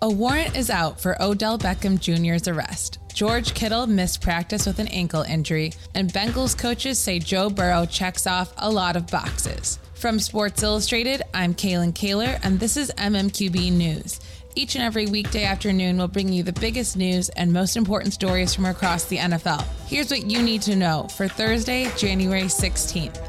A warrant is out for Odell Beckham Jr.'s arrest. George Kittle missed practice with an ankle injury, and Bengals coaches say Joe Burrow checks off a lot of boxes. From Sports Illustrated, I'm Kaylin Kaler, and this is MMQB News. Each and every weekday afternoon, we'll bring you the biggest news and most important stories from across the NFL. Here's what you need to know for Thursday, January 16th.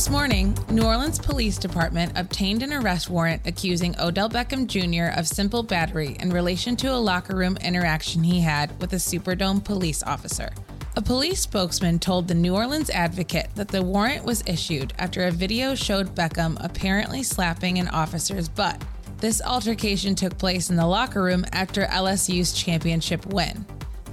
This morning, New Orleans Police Department obtained an arrest warrant accusing Odell Beckham Jr. of simple battery in relation to a locker room interaction he had with a Superdome police officer. A police spokesman told the New Orleans Advocate that the warrant was issued after a video showed Beckham apparently slapping an officer's butt. This altercation took place in the locker room after LSU's championship win.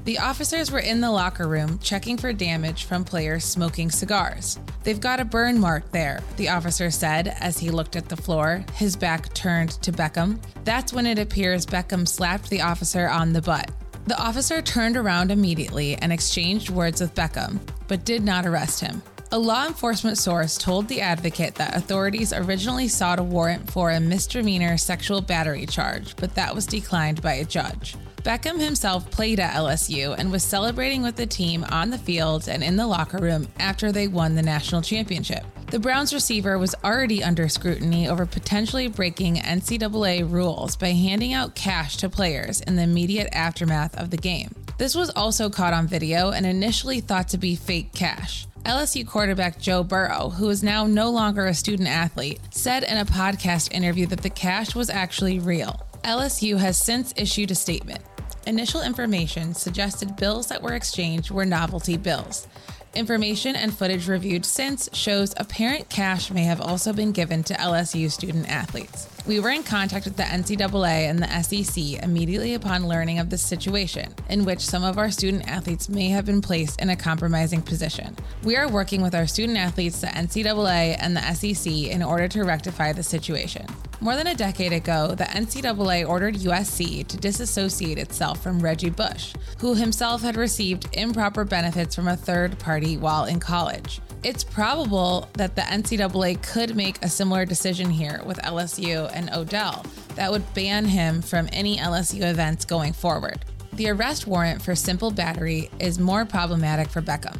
The officers were in the locker room checking for damage from players smoking cigars. They've got a burn mark there, the officer said as he looked at the floor, his back turned to Beckham. That's when it appears Beckham slapped the officer on the butt. The officer turned around immediately and exchanged words with Beckham, but did not arrest him. A law enforcement source told the advocate that authorities originally sought a warrant for a misdemeanor sexual battery charge, but that was declined by a judge. Beckham himself played at LSU and was celebrating with the team on the field and in the locker room after they won the national championship. The Browns receiver was already under scrutiny over potentially breaking NCAA rules by handing out cash to players in the immediate aftermath of the game. This was also caught on video and initially thought to be fake cash. LSU quarterback Joe Burrow, who is now no longer a student athlete, said in a podcast interview that the cash was actually real. LSU has since issued a statement. Initial information suggested bills that were exchanged were novelty bills. Information and footage reviewed since shows apparent cash may have also been given to LSU student athletes. We were in contact with the NCAA and the SEC immediately upon learning of this situation, in which some of our student athletes may have been placed in a compromising position. We are working with our student athletes, the NCAA, and the SEC in order to rectify the situation. More than a decade ago, the NCAA ordered USC to disassociate itself from Reggie Bush, who himself had received improper benefits from a third party while in college. It's probable that the NCAA could make a similar decision here with LSU and Odell that would ban him from any LSU events going forward. The arrest warrant for simple battery is more problematic for Beckham.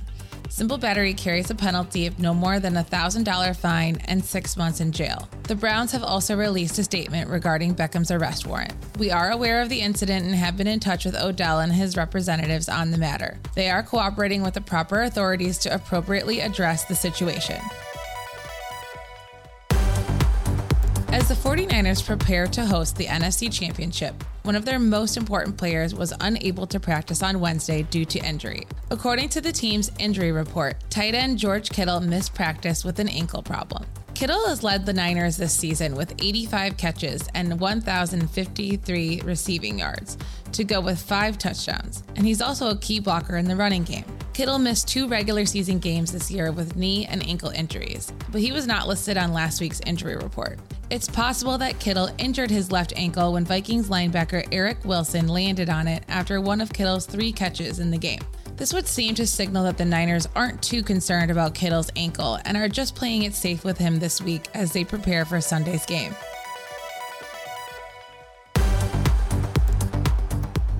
Simple battery carries a penalty of no more than a $1,000 fine and six months in jail. The Browns have also released a statement regarding Beckham's arrest warrant. We are aware of the incident and have been in touch with Odell and his representatives on the matter. They are cooperating with the proper authorities to appropriately address the situation. As the 49ers prepare to host the NFC Championship, one of their most important players was unable to practice on Wednesday due to injury. According to the team's injury report, tight end George Kittle missed practice with an ankle problem. Kittle has led the Niners this season with 85 catches and 1,053 receiving yards to go with five touchdowns, and he's also a key blocker in the running game. Kittle missed two regular season games this year with knee and ankle injuries, but he was not listed on last week's injury report. It's possible that Kittle injured his left ankle when Vikings linebacker Eric Wilson landed on it after one of Kittle's three catches in the game. This would seem to signal that the Niners aren't too concerned about Kittle's ankle and are just playing it safe with him this week as they prepare for Sunday's game.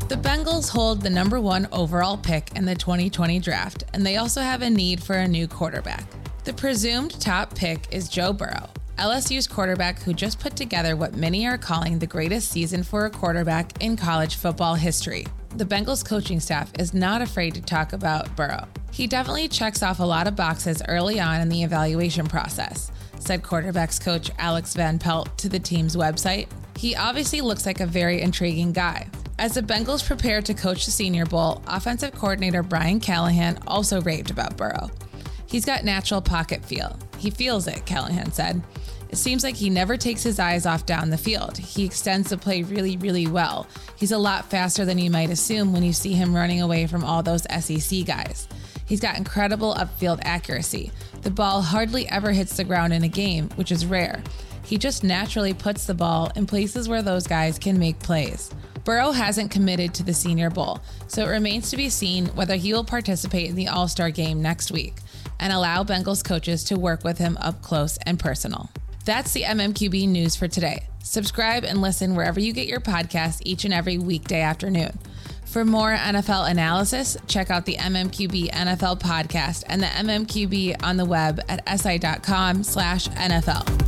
The Bengals hold the number one overall pick in the 2020 draft, and they also have a need for a new quarterback. The presumed top pick is Joe Burrow, LSU's quarterback who just put together what many are calling the greatest season for a quarterback in college football history. The Bengals coaching staff is not afraid to talk about Burrow. He definitely checks off a lot of boxes early on in the evaluation process, said quarterbacks coach Alex Van Pelt to the team's website. He obviously looks like a very intriguing guy. As the Bengals prepare to coach the Senior Bowl, offensive coordinator Brian Callahan also raved about Burrow. He's got natural pocket feel. He feels it, Callahan said. It seems like he never takes his eyes off down the field. He extends the play really, really well. He's a lot faster than you might assume when you see him running away from all those SEC guys. He's got incredible upfield accuracy. The ball hardly ever hits the ground in a game, which is rare. He just naturally puts the ball in places where those guys can make plays. Burrow hasn't committed to the Senior Bowl, so it remains to be seen whether he will participate in the All Star game next week and allow Bengals coaches to work with him up close and personal. That's the MMQB news for today. Subscribe and listen wherever you get your podcasts each and every weekday afternoon. For more NFL analysis, check out the MMQB NFL podcast and the MMQB on the web at si.com slash NFL.